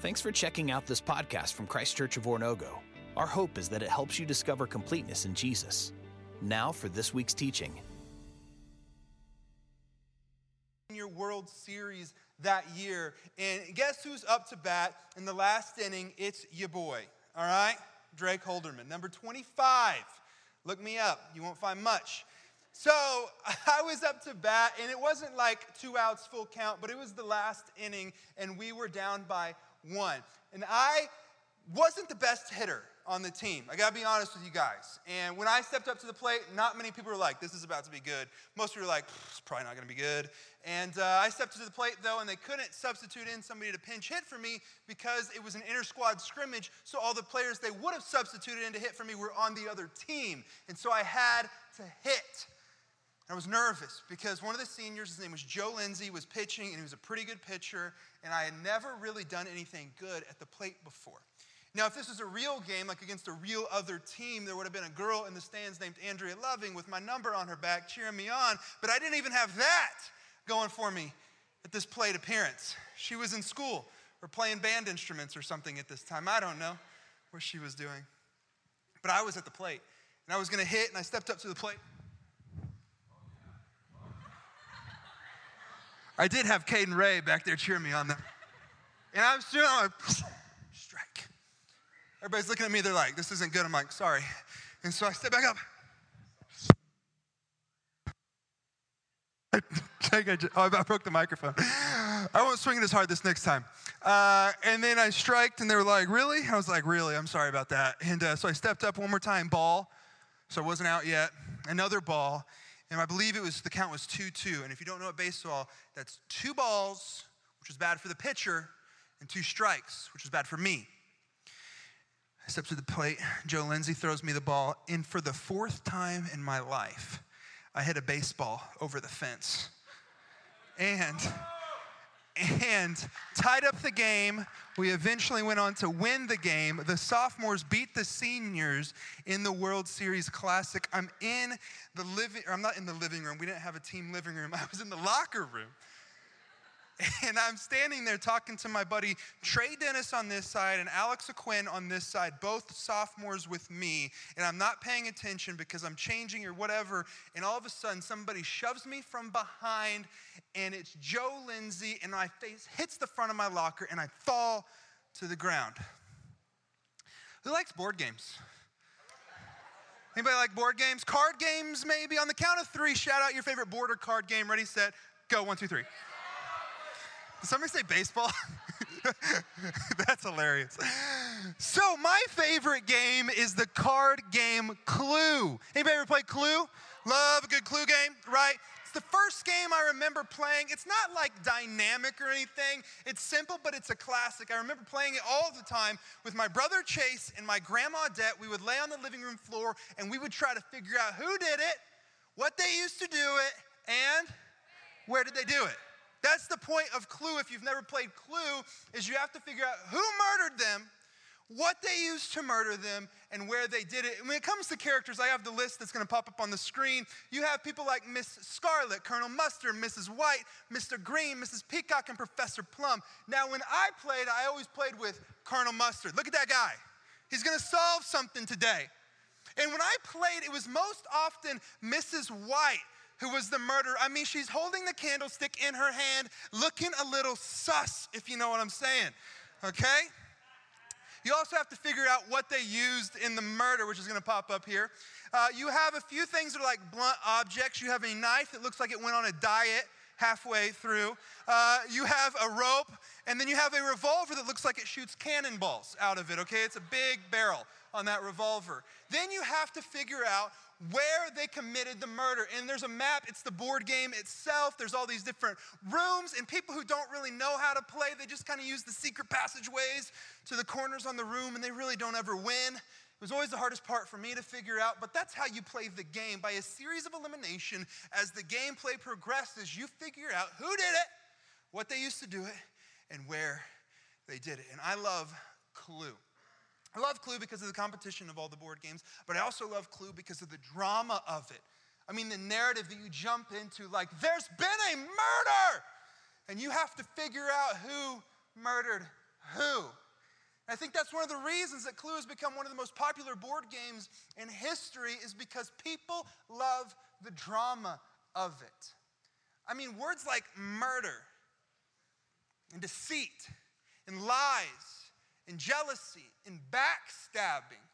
Thanks for checking out this podcast from Christ Church of Oronogo. Our hope is that it helps you discover completeness in Jesus. Now for this week's teaching. Your World Series that year, and guess who's up to bat in the last inning? It's your boy, all right? Drake Holderman, number 25. Look me up, you won't find much. So I was up to bat, and it wasn't like two outs full count, but it was the last inning, and we were down by one. And I wasn't the best hitter on the team. I gotta be honest with you guys. And when I stepped up to the plate, not many people were like, this is about to be good. Most people were like, it's probably not gonna be good. And uh, I stepped to the plate though, and they couldn't substitute in somebody to pinch hit for me because it was an inter squad scrimmage. So all the players they would have substituted in to hit for me were on the other team. And so I had to hit. I was nervous because one of the seniors, his name was Joe Lindsay, was pitching, and he was a pretty good pitcher, and I had never really done anything good at the plate before. Now, if this was a real game, like against a real other team, there would have been a girl in the stands named Andrea Loving with my number on her back cheering me on, but I didn't even have that going for me at this plate appearance. She was in school or playing band instruments or something at this time. I don't know what she was doing. But I was at the plate, and I was going to hit, and I stepped up to the plate. I did have Caden Ray back there cheering me on that. And I was doing like, strike. Everybody's looking at me, they're like, this isn't good. I'm like, sorry. And so I step back up. I, oh, I broke the microphone. I won't swing it as hard this next time. Uh, and then I striked, and they were like, really? I was like, really? I'm sorry about that. And uh, so I stepped up one more time, ball. So I wasn't out yet. Another ball. And I believe it was the count was 2 2. And if you don't know what baseball, that's two balls, which was bad for the pitcher, and two strikes, which was bad for me. I step to the plate. Joe Lindsay throws me the ball. And for the fourth time in my life, I hit a baseball over the fence. And and tied up the game. We eventually went on to win the game. The sophomores beat the seniors in the World Series Classic. I'm in the living, I'm not in the living room. We didn't have a team living room. I was in the locker room. And I'm standing there talking to my buddy Trey Dennis on this side and Alex Aquin on this side, both sophomores with me. And I'm not paying attention because I'm changing or whatever. And all of a sudden, somebody shoves me from behind, and it's Joe Lindsay, and my face hits the front of my locker, and I fall to the ground. Who likes board games? Anybody like board games? Card games, maybe? On the count of three, shout out your favorite board or card game. Ready, set, go. One, two, three. Somebody say baseball? That's hilarious. So, my favorite game is the card game Clue. Anybody ever play Clue? Love a good Clue game, right? It's the first game I remember playing. It's not like dynamic or anything. It's simple, but it's a classic. I remember playing it all the time with my brother Chase and my grandma Det. We would lay on the living room floor and we would try to figure out who did it, what they used to do it, and where did they do it. That's the point of Clue. If you've never played Clue, is you have to figure out who murdered them, what they used to murder them, and where they did it. And when it comes to characters, I have the list that's going to pop up on the screen. You have people like Miss Scarlet, Colonel Mustard, Mrs. White, Mr. Green, Mrs. Peacock, and Professor Plum. Now, when I played, I always played with Colonel Mustard. Look at that guy. He's going to solve something today. And when I played, it was most often Mrs. White who was the murderer. I mean, she's holding the candlestick in her hand, looking a little sus, if you know what I'm saying. Okay? You also have to figure out what they used in the murder, which is going to pop up here. Uh, you have a few things that are like blunt objects. You have a knife that looks like it went on a diet halfway through. Uh, you have a rope, then you have a revolver that looks like it shoots cannonballs out of it, okay? It's a big barrel on that revolver. Then you have to figure out where they committed the murder. And there's a map, it's the board game itself. There's all these different rooms, and people who don't really know how to play, they just kind of use the secret passageways to the corners on the room, and they really don't ever win. It was always the hardest part for me to figure out, but that's how you play the game. By a series of elimination, as the gameplay progresses, you figure out who did it, what they used to do it, and where they did it. And I love Clue. I love Clue because of the competition of all the board games, but I also love Clue because of the drama of it. I mean, the narrative that you jump into, like, there's been a murder, and you have to figure out who murdered who. I think that's one of the reasons that Clue has become one of the most popular board games in history is because people love the drama of it. I mean, words like murder and deceit and lies and jealousy and backstabbing,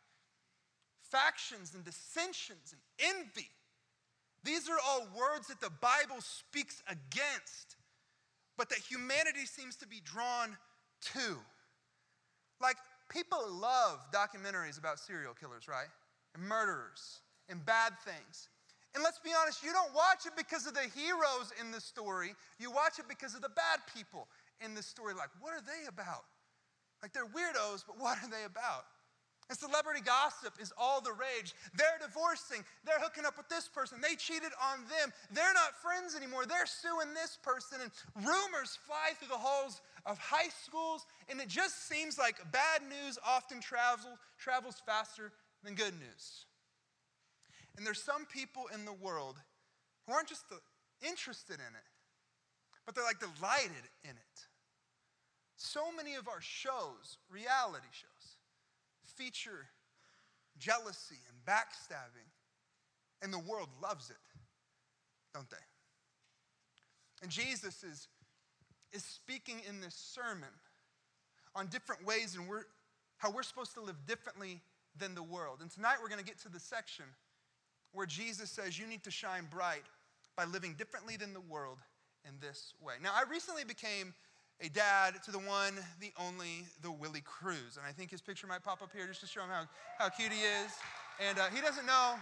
factions and dissensions and envy. These are all words that the Bible speaks against, but that humanity seems to be drawn to. Like, people love documentaries about serial killers, right? And murderers and bad things. And let's be honest, you don't watch it because of the heroes in the story. You watch it because of the bad people in this story. Like, what are they about? Like, they're weirdos, but what are they about? And celebrity gossip is all the rage. They're divorcing. They're hooking up with this person. They cheated on them. They're not friends anymore. They're suing this person. And rumors fly through the halls of high schools. And it just seems like bad news often travels, travels faster than good news. And there's some people in the world who aren't just interested in it, but they're like delighted in it. So many of our shows, reality shows, feature jealousy and backstabbing, and the world loves it, don't they? And Jesus is, is speaking in this sermon on different ways and we're, how we're supposed to live differently than the world. And tonight we're going to get to the section where Jesus says you need to shine bright by living differently than the world in this way. Now, I recently became a dad to the one, the only, the Willie Cruz. And I think his picture might pop up here just to show him how, how cute he is. And uh, he doesn't know,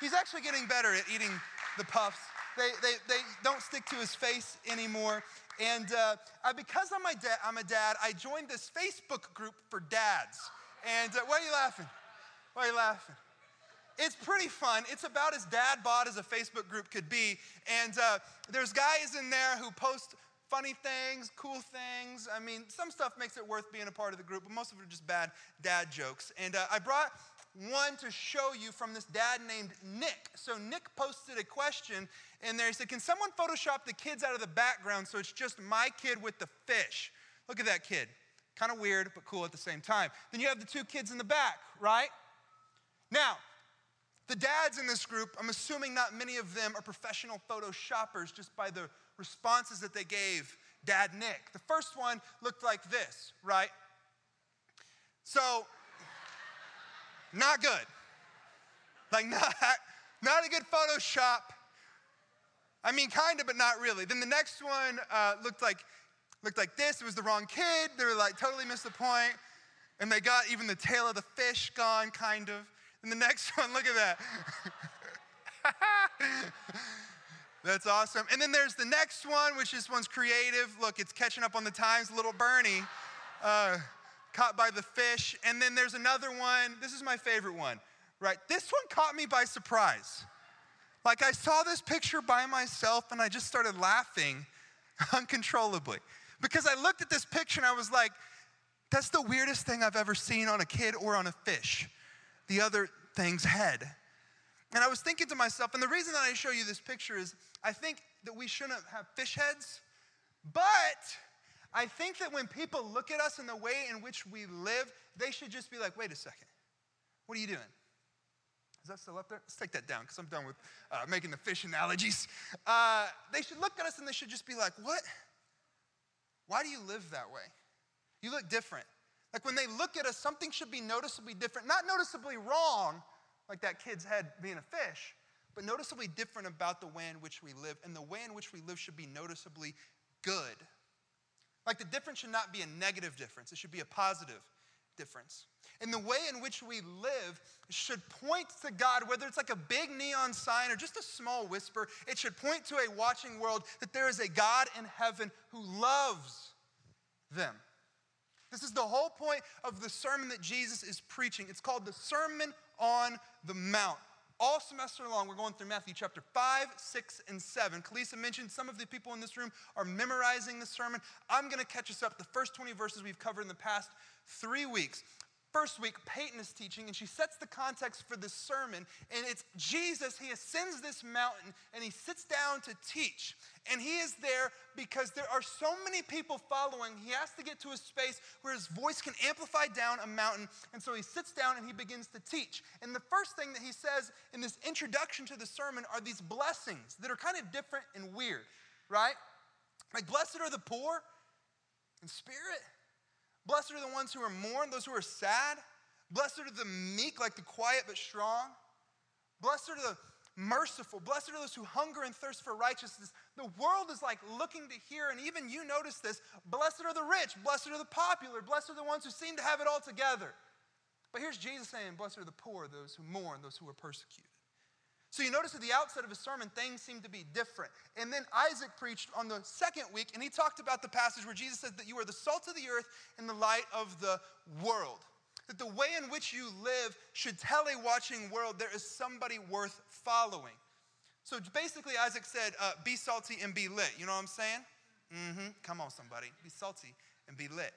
he's actually getting better at eating the puffs. They, they, they don't stick to his face anymore. And uh, I, because I'm, my da- I'm a dad, I joined this Facebook group for dads. And uh, why are you laughing? Why are you laughing? It's pretty fun. It's about as dad bod as a Facebook group could be. And uh, there's guys in there who post funny things, cool things. I mean, some stuff makes it worth being a part of the group, but most of it are just bad dad jokes. And uh, I brought one to show you from this dad named Nick. So Nick posted a question in there. He said, Can someone Photoshop the kids out of the background so it's just my kid with the fish? Look at that kid. Kind of weird, but cool at the same time. Then you have the two kids in the back, right? Now, the dads in this group, I'm assuming not many of them are professional photo photoshoppers just by the responses that they gave Dad Nick. The first one looked like this, right? So, not good. Like, not, not a good Photoshop. I mean, kind of, but not really. Then the next one uh, looked like looked like this. It was the wrong kid. They were like totally missed the point, and they got even the tail of the fish gone, kind of. And the next one, look at that. That's awesome. And then there's the next one, which is one's creative. Look, it's catching up on the times. Little Bernie, uh, caught by the fish. And then there's another one. This is my favorite one, right? This one caught me by surprise. Like I saw this picture by myself and I just started laughing uncontrollably because I looked at this picture and I was like, that's the weirdest thing I've ever seen on a kid or on a fish the other thing's head. And I was thinking to myself, and the reason that I show you this picture is I think that we shouldn't have fish heads, but I think that when people look at us and the way in which we live, they should just be like, wait a second, what are you doing? Is that still up there? Let's take that down because I'm done with uh, making the fish analogies. Uh, they should look at us and they should just be like, what? Why do you live that way? You look different. Like when they look at us, something should be noticeably different. Not noticeably wrong, like that kid's head being a fish, but noticeably different about the way in which we live. And the way in which we live should be noticeably good. Like the difference should not be a negative difference, it should be a positive difference. And the way in which we live should point to God, whether it's like a big neon sign or just a small whisper, it should point to a watching world that there is a God in heaven who loves them. This is the whole point of the sermon that Jesus is preaching. It's called the Sermon on the Mount. All semester long, we're going through Matthew chapter 5, 6, and 7. Kalisa mentioned some of the people in this room are memorizing the sermon. I'm going to catch us up the first 20 verses we've covered in the past three weeks. First week, Peyton is teaching, and she sets the context for this sermon. And it's Jesus, he ascends this mountain and he sits down to teach. And he is there because there are so many people following. He has to get to a space where his voice can amplify down a mountain. And so he sits down and he begins to teach. And the first thing that he says in this introduction to the sermon are these blessings that are kind of different and weird, right? Like, blessed are the poor in spirit. Blessed are the ones who are mourned, those who are sad. Blessed are the meek, like the quiet but strong. Blessed are the merciful. Blessed are those who hunger and thirst for righteousness. The world is like looking to hear, and even you notice this. Blessed are the rich. Blessed are the popular. Blessed are the ones who seem to have it all together. But here's Jesus saying, Blessed are the poor, those who mourn, those who are persecuted. So you notice at the outset of his sermon, things seem to be different. And then Isaac preached on the second week, and he talked about the passage where Jesus says that you are the salt of the earth and the light of the world. That the way in which you live should tell a watching world there is somebody worth following. So basically, Isaac said, uh, be salty and be lit. You know what I'm saying? Mm-hmm. Come on, somebody. Be salty and be lit.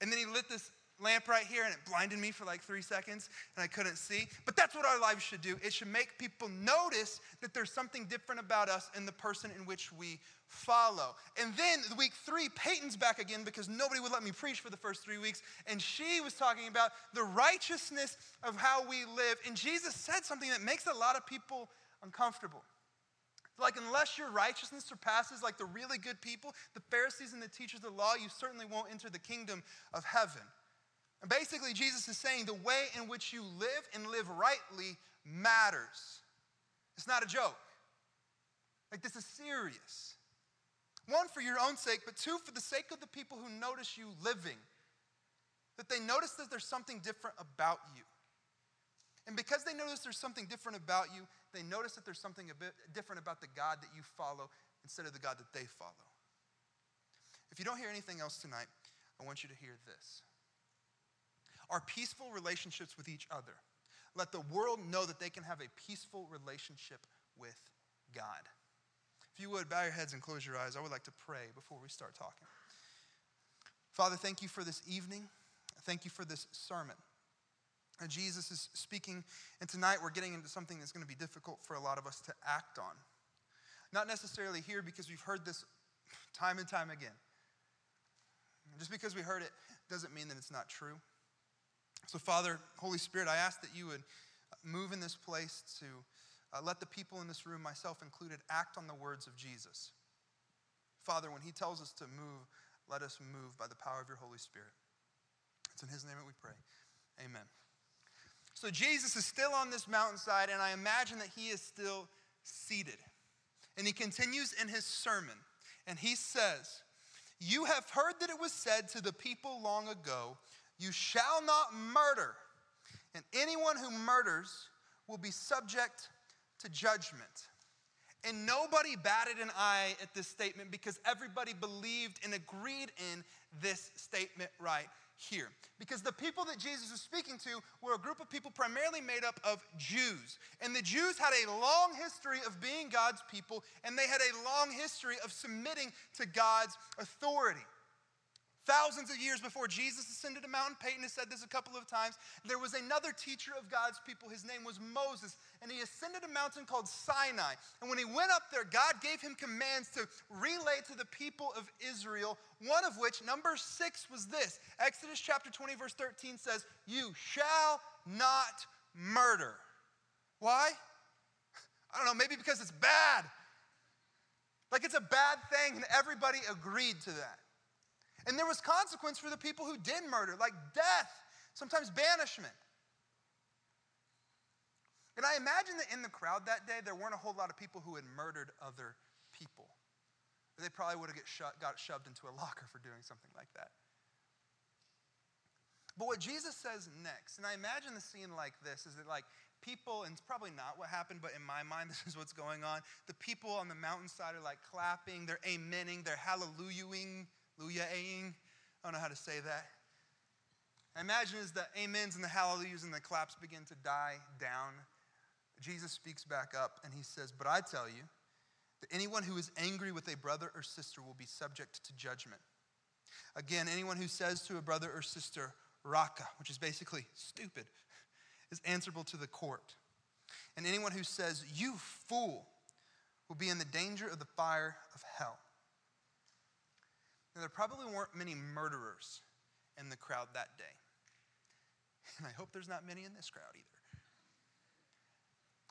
And then he lit this lamp right here and it blinded me for like three seconds and I couldn't see. But that's what our lives should do. It should make people notice that there's something different about us and the person in which we follow. And then week three, Peyton's back again because nobody would let me preach for the first three weeks. And she was talking about the righteousness of how we live. And Jesus said something that makes a lot of people uncomfortable. Like, unless your righteousness surpasses like the really good people, the Pharisees and the teachers of the law, you certainly won't enter the kingdom of heaven. And basically, Jesus is saying the way in which you live and live rightly matters. It's not a joke. Like, this is serious. One, for your own sake, but two, for the sake of the people who notice you living. That they notice that there's something different about you. And because they notice there's something different about you, they notice that there's something a bit different about the God that you follow instead of the God that they follow. If you don't hear anything else tonight, I want you to hear this are peaceful relationships with each other. Let the world know that they can have a peaceful relationship with God. If you would, bow your heads and close your eyes. I would like to pray before we start talking. Father, thank you for this evening. Thank you for this sermon. And Jesus is speaking, and tonight we're getting into something that's going to be difficult for a lot of us to act on. Not necessarily here because we've heard this time and time again. Just because we heard it doesn't mean that it's not true. So, Father, Holy Spirit, I ask that you would move in this place to uh, let the people in this room, myself included, act on the words of Jesus. Father, when he tells us to move, let us move by the power of your Holy Spirit. It's in his name that we pray. Amen. So, Jesus is still on this mountainside, and I imagine that he is still seated. And he continues in his sermon, and he says, You have heard that it was said to the people long ago, you shall not murder, and anyone who murders will be subject to judgment. And nobody batted an eye at this statement because everybody believed and agreed in this statement right here. Because the people that Jesus was speaking to were a group of people primarily made up of Jews. And the Jews had a long history of being God's people, and they had a long history of submitting to God's authority. Thousands of years before Jesus ascended to Mountain Peyton has said this a couple of times. There was another teacher of God's people. His name was Moses, and he ascended a mountain called Sinai. And when he went up there, God gave him commands to relay to the people of Israel, one of which, number six, was this Exodus chapter 20, verse 13 says, You shall not murder. Why? I don't know, maybe because it's bad. Like it's a bad thing, and everybody agreed to that. And there was consequence for the people who did murder, like death, sometimes banishment. And I imagine that in the crowd that day, there weren't a whole lot of people who had murdered other people. They probably would have get sho- got shoved into a locker for doing something like that. But what Jesus says next, and I imagine the scene like this, is that like people, and it's probably not what happened, but in my mind, this is what's going on. The people on the mountainside are like clapping, they're amening, they're hallelujahing hallelujahing. I don't know how to say that. I imagine as the amens and the hallelujahs and the claps begin to die down, Jesus speaks back up and he says, But I tell you that anyone who is angry with a brother or sister will be subject to judgment. Again, anyone who says to a brother or sister, Raca, which is basically stupid, is answerable to the court. And anyone who says, You fool, will be in the danger of the fire of hell. Now, there probably weren't many murderers in the crowd that day. And I hope there's not many in this crowd either.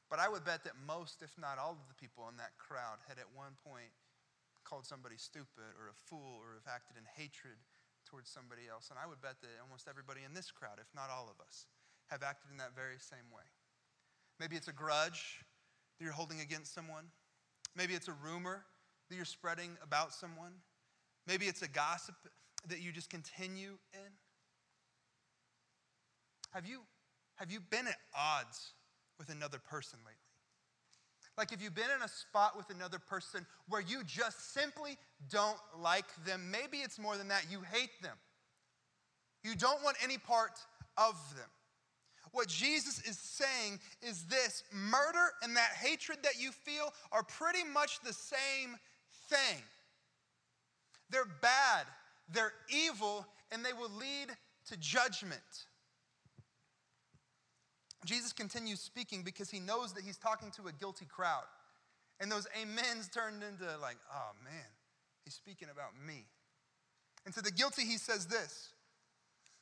But I would bet that most, if not all of the people in that crowd had at one point called somebody stupid or a fool or have acted in hatred towards somebody else. And I would bet that almost everybody in this crowd, if not all of us, have acted in that very same way. Maybe it's a grudge that you're holding against someone. Maybe it's a rumor that you're spreading about someone. Maybe it's a gossip that you just continue in. Have you, have you been at odds with another person lately? Like, if you've been in a spot with another person where you just simply don't like them, maybe it's more than that, you hate them. You don't want any part of them. What Jesus is saying is this murder and that hatred that you feel are pretty much the same thing. They're bad, they're evil, and they will lead to judgment. Jesus continues speaking because he knows that he's talking to a guilty crowd. And those amens turned into like, oh man, he's speaking about me. And to the guilty, he says this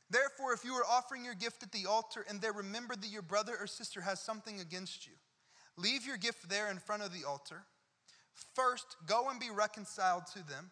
Therefore, if you are offering your gift at the altar and there remember that your brother or sister has something against you, leave your gift there in front of the altar. First, go and be reconciled to them,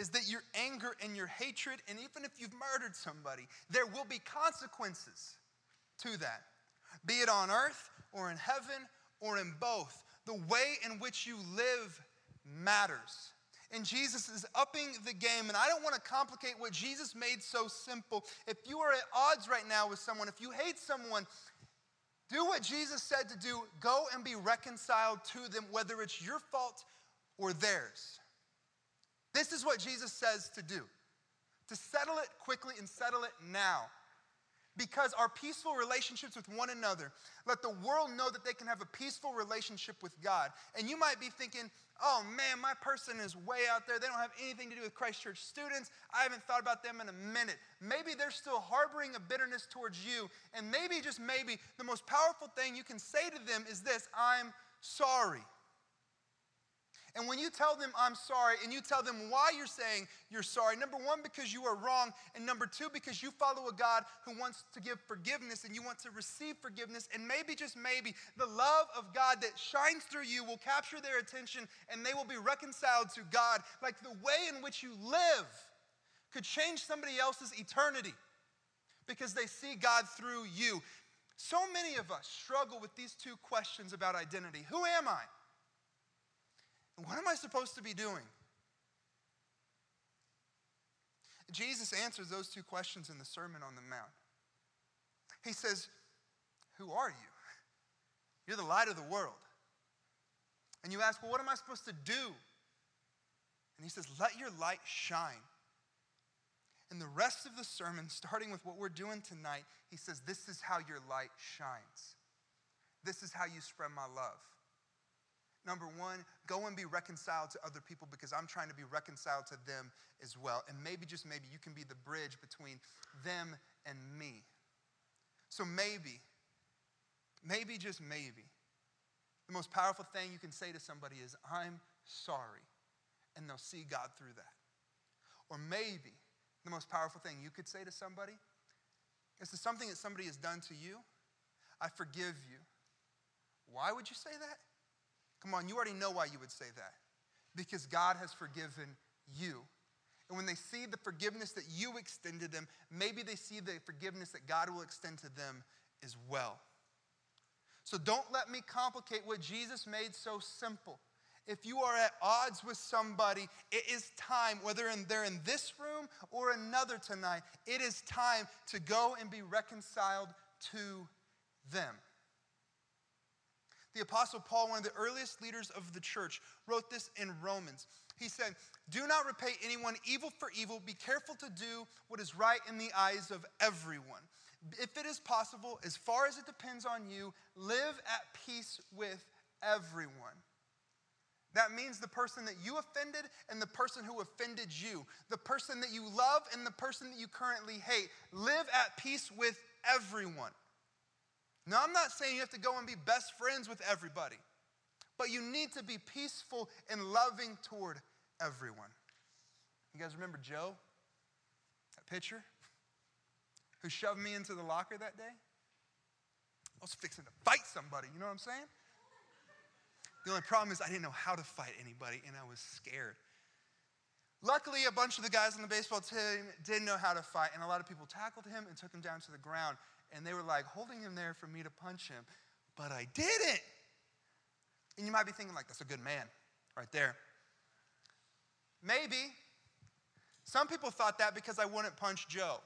is that your anger and your hatred, and even if you've murdered somebody, there will be consequences to that be it on earth or in heaven or in both. The way in which you live matters. And Jesus is upping the game. And I don't want to complicate what Jesus made so simple. If you are at odds right now with someone, if you hate someone, do what Jesus said to do. Go and be reconciled to them, whether it's your fault or theirs. This is what Jesus says to do to settle it quickly and settle it now because our peaceful relationships with one another let the world know that they can have a peaceful relationship with God. And you might be thinking, oh man, my person is way out there. They don't have anything to do with Christ Church students. I haven't thought about them in a minute. Maybe they're still harboring a bitterness towards you. And maybe, just maybe, the most powerful thing you can say to them is this I'm sorry. And when you tell them, I'm sorry, and you tell them why you're saying you're sorry, number one, because you are wrong, and number two, because you follow a God who wants to give forgiveness and you want to receive forgiveness, and maybe, just maybe, the love of God that shines through you will capture their attention and they will be reconciled to God. Like the way in which you live could change somebody else's eternity because they see God through you. So many of us struggle with these two questions about identity Who am I? What am I supposed to be doing? Jesus answers those two questions in the Sermon on the Mount. He says, Who are you? You're the light of the world. And you ask, Well, what am I supposed to do? And he says, Let your light shine. And the rest of the sermon, starting with what we're doing tonight, he says, This is how your light shines. This is how you spread my love. Number one, go and be reconciled to other people because I'm trying to be reconciled to them as well. And maybe, just maybe, you can be the bridge between them and me. So maybe, maybe, just maybe, the most powerful thing you can say to somebody is, I'm sorry. And they'll see God through that. Or maybe the most powerful thing you could say to somebody is to something that somebody has done to you, I forgive you. Why would you say that? Come on, you already know why you would say that. Because God has forgiven you. And when they see the forgiveness that you extended them, maybe they see the forgiveness that God will extend to them as well. So don't let me complicate what Jesus made so simple. If you are at odds with somebody, it is time, whether they're in this room or another tonight, it is time to go and be reconciled to them. The Apostle Paul, one of the earliest leaders of the church, wrote this in Romans. He said, Do not repay anyone evil for evil. Be careful to do what is right in the eyes of everyone. If it is possible, as far as it depends on you, live at peace with everyone. That means the person that you offended and the person who offended you, the person that you love and the person that you currently hate. Live at peace with everyone. Now, I'm not saying you have to go and be best friends with everybody, but you need to be peaceful and loving toward everyone. You guys remember Joe? That pitcher who shoved me into the locker that day? I was fixing to fight somebody, you know what I'm saying? The only problem is I didn't know how to fight anybody and I was scared. Luckily, a bunch of the guys on the baseball team did know how to fight, and a lot of people tackled him and took him down to the ground. And they were like holding him there for me to punch him, but I didn't. And you might be thinking, like, that's a good man right there. Maybe. Some people thought that because I wouldn't punch Joe.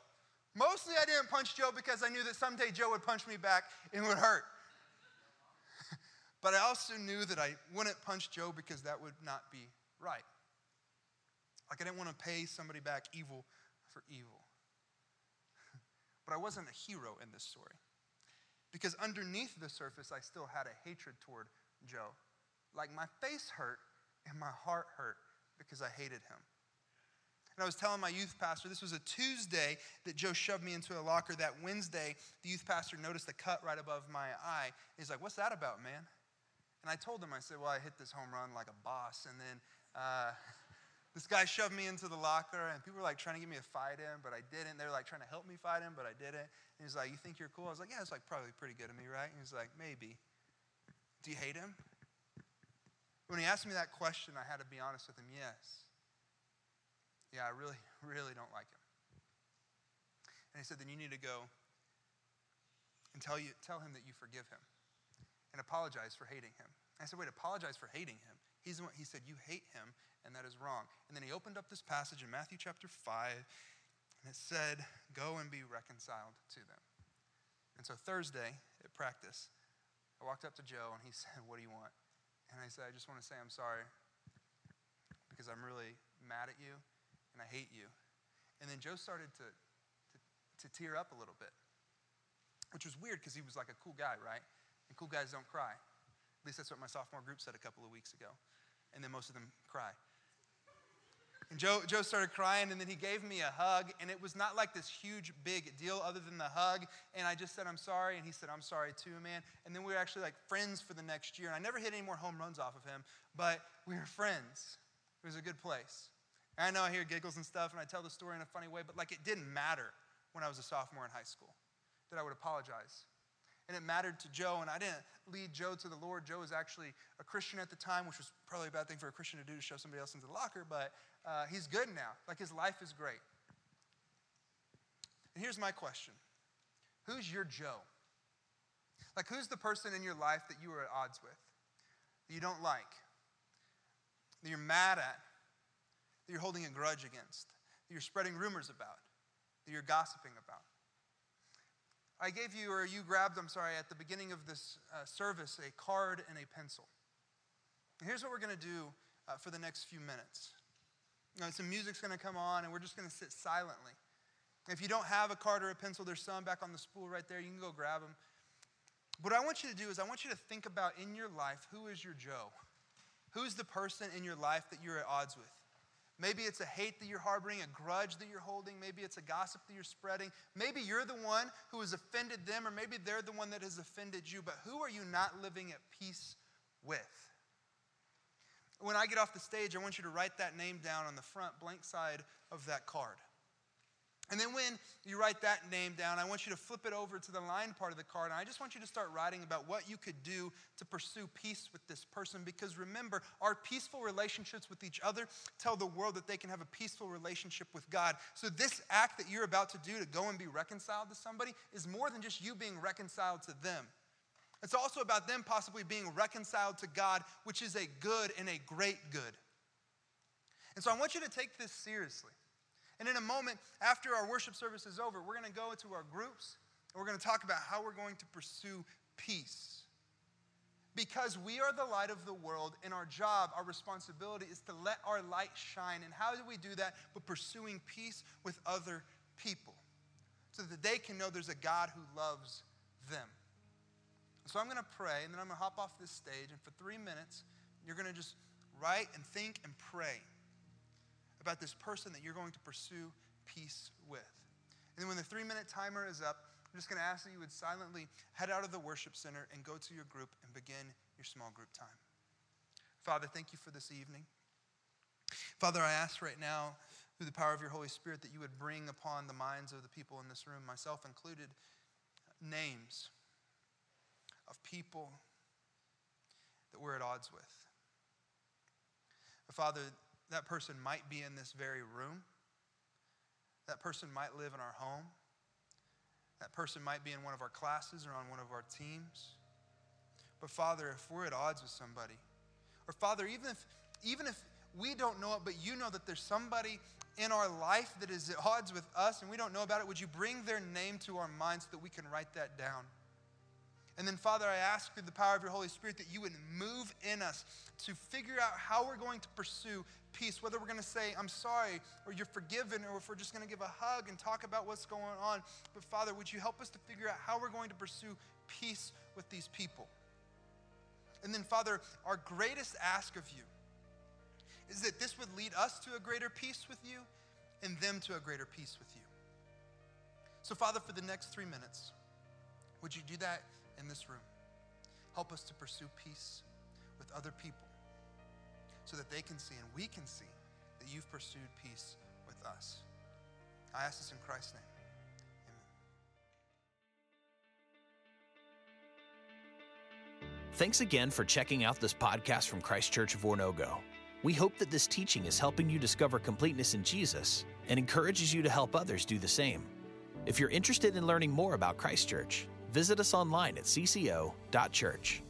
Mostly I didn't punch Joe because I knew that someday Joe would punch me back and it would hurt. but I also knew that I wouldn't punch Joe because that would not be right. Like I didn't want to pay somebody back evil for evil. But I wasn't a hero in this story. Because underneath the surface, I still had a hatred toward Joe. Like my face hurt and my heart hurt because I hated him. And I was telling my youth pastor, this was a Tuesday that Joe shoved me into a locker. That Wednesday, the youth pastor noticed a cut right above my eye. He's like, What's that about, man? And I told him, I said, Well, I hit this home run like a boss. And then uh, this guy shoved me into the locker, and people were like trying to get me to fight him, but I didn't. They were like trying to help me fight him, but I didn't. And he's like, You think you're cool? I was like, Yeah, it's like probably pretty good of me, right? And he's like, Maybe. Do you hate him? When he asked me that question, I had to be honest with him, yes. Yeah, I really, really don't like him. And he said, Then you need to go and tell, you, tell him that you forgive him and apologize for hating him. I said, Wait, apologize for hating him? He's the one, he said, You hate him, and that is wrong. And then he opened up this passage in Matthew chapter 5, and it said, Go and be reconciled to them. And so Thursday at practice, I walked up to Joe, and he said, What do you want? And I said, I just want to say I'm sorry because I'm really mad at you and I hate you. And then Joe started to, to, to tear up a little bit, which was weird because he was like a cool guy, right? And cool guys don't cry. At least that's what my sophomore group said a couple of weeks ago. And then most of them cry. And Joe, Joe started crying, and then he gave me a hug, and it was not like this huge, big deal other than the hug. And I just said, I'm sorry, and he said, I'm sorry too, man. And then we were actually like friends for the next year. And I never hit any more home runs off of him, but we were friends. It was a good place. And I know I hear giggles and stuff, and I tell the story in a funny way, but like it didn't matter when I was a sophomore in high school that I would apologize. And it mattered to Joe, and I didn't lead Joe to the Lord. Joe was actually a Christian at the time, which was probably a bad thing for a Christian to do to shove somebody else into the locker, but uh, he's good now. Like his life is great. And here's my question Who's your Joe? Like, who's the person in your life that you are at odds with, that you don't like, that you're mad at, that you're holding a grudge against, that you're spreading rumors about, that you're gossiping about. I gave you, or you grabbed, I'm sorry, at the beginning of this uh, service, a card and a pencil. And here's what we're going to do uh, for the next few minutes. You know, some music's going to come on, and we're just going to sit silently. If you don't have a card or a pencil, there's some back on the spool right there. You can go grab them. What I want you to do is, I want you to think about in your life who is your Joe? Who's the person in your life that you're at odds with? Maybe it's a hate that you're harboring, a grudge that you're holding. Maybe it's a gossip that you're spreading. Maybe you're the one who has offended them, or maybe they're the one that has offended you. But who are you not living at peace with? When I get off the stage, I want you to write that name down on the front blank side of that card. And then when you write that name down, I want you to flip it over to the line part of the card. And I just want you to start writing about what you could do to pursue peace with this person. Because remember, our peaceful relationships with each other tell the world that they can have a peaceful relationship with God. So, this act that you're about to do to go and be reconciled to somebody is more than just you being reconciled to them. It's also about them possibly being reconciled to God, which is a good and a great good. And so, I want you to take this seriously. And in a moment, after our worship service is over, we're going to go into our groups and we're going to talk about how we're going to pursue peace. Because we are the light of the world, and our job, our responsibility is to let our light shine. And how do we do that? But pursuing peace with other people so that they can know there's a God who loves them. So I'm going to pray, and then I'm going to hop off this stage, and for three minutes, you're going to just write and think and pray about this person that you're going to pursue peace with. And then when the three minute timer is up, I'm just going to ask that you would silently head out of the worship center and go to your group and begin your small group time. Father, thank you for this evening. Father, I ask right now, through the power of your Holy Spirit, that you would bring upon the minds of the people in this room, myself included, names of people that we're at odds with. Father, that person might be in this very room. That person might live in our home. That person might be in one of our classes or on one of our teams. But Father, if we're at odds with somebody, or Father, even if, even if we don't know it, but you know that there's somebody in our life that is at odds with us and we don't know about it, would you bring their name to our minds so that we can write that down? And then, Father, I ask through the power of your Holy Spirit that you would move in us to figure out how we're going to pursue peace, whether we're going to say, I'm sorry, or you're forgiven, or if we're just going to give a hug and talk about what's going on. But, Father, would you help us to figure out how we're going to pursue peace with these people? And then, Father, our greatest ask of you is that this would lead us to a greater peace with you and them to a greater peace with you. So, Father, for the next three minutes, would you do that in this room? Help us to pursue peace with other people so that they can see and we can see that you've pursued peace with us. I ask this in Christ's name. Amen. Thanks again for checking out this podcast from Christ Church of Oronogo. We hope that this teaching is helping you discover completeness in Jesus and encourages you to help others do the same. If you're interested in learning more about Christ Church, visit us online at cco.church.